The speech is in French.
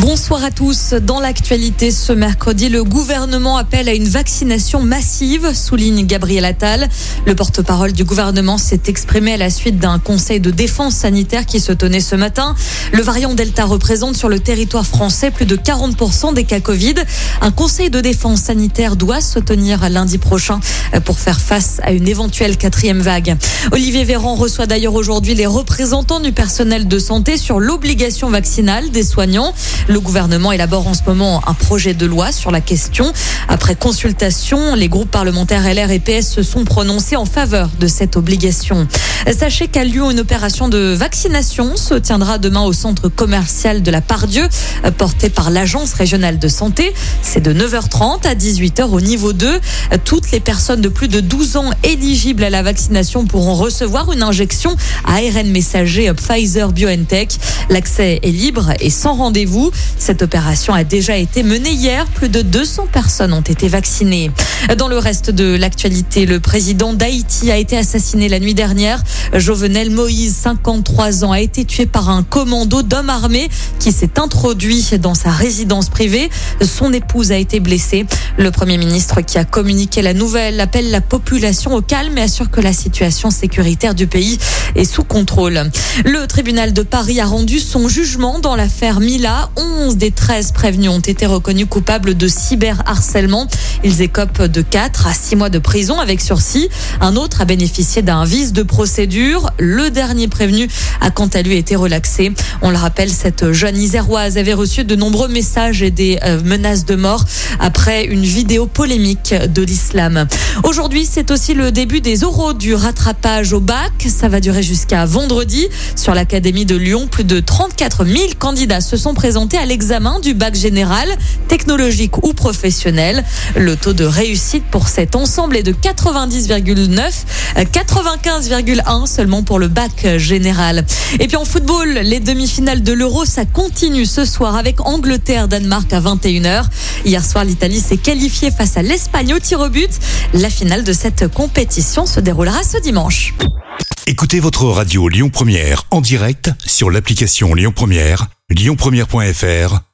Bonsoir à tous. Dans l'actualité ce mercredi, le gouvernement appelle à une vaccination massive, souligne Gabriel Attal. Le porte-parole du gouvernement s'est exprimé à la suite d'un conseil de défense sanitaire qui se tenait ce matin. Le variant Delta représente sur le territoire français plus de 40% des cas Covid. Un conseil de défense sanitaire doit se tenir lundi prochain pour faire face à une éventuelle quatrième vague. Olivier Véran reçoit d'ailleurs aujourd'hui les représentants du personnel de santé sur l'obligation vaccinale des soignants. Le gouvernement élabore en ce moment un projet de loi sur la question. Après consultation, les groupes parlementaires LR et PS se sont prononcés en faveur de cette obligation. Sachez qu'à Lyon, une opération de vaccination se tiendra demain au centre commercial de la Pardieu, porté par l'Agence régionale de santé. C'est de 9h30 à 18h au niveau 2. Toutes les personnes de plus de 12 ans éligibles à la vaccination pourront recevoir une injection à ARN messager Pfizer BioNTech. L'accès est libre et sans rendez-vous. Cette opération a déjà été menée hier. Plus de 200 personnes ont été vaccinées. Dans le reste de l'actualité, le président d'Haïti a été assassiné la nuit dernière. Jovenel Moïse, 53 ans, a été tué par un commando d'hommes armés qui s'est introduit dans sa résidence privée. Son épouse a été blessée. Le Premier ministre qui a communiqué la nouvelle appelle la population au calme et assure que la situation sécuritaire du pays est sous contrôle. Le tribunal de Paris a rendu son jugement dans l'affaire Mila. 11 des 13 prévenus ont été reconnus coupables de cyberharcèlement. Ils écopent de 4 à 6 mois de prison avec sursis. Un autre a bénéficié d'un vice de procédure. Le dernier prévenu a quant à lui été relaxé. On le rappelle, cette jeune iséroise avait reçu de nombreux messages et des euh, menaces de mort après une vidéo polémique de l'islam. Aujourd'hui, c'est aussi le début des oraux du rattrapage au bac. Ça va durer jusqu'à vendredi. Sur l'Académie de Lyon, plus de 34 000 candidats se sont présentés à l'examen du bac général, technologique ou professionnel. Le taux de réussite pour cet ensemble est de 90,9, 95,1 seulement pour le bac général. Et puis en football, les demi-finales de l'Euro, ça continue ce soir avec Angleterre-Danemark à 21h. Hier soir, l'Italie s'est qualifiée face à l'Espagne au tir au but. La finale de cette compétition se déroulera ce dimanche. Écoutez votre radio Lyon Première en direct sur l'application Lyon Première, lyonpremière.fr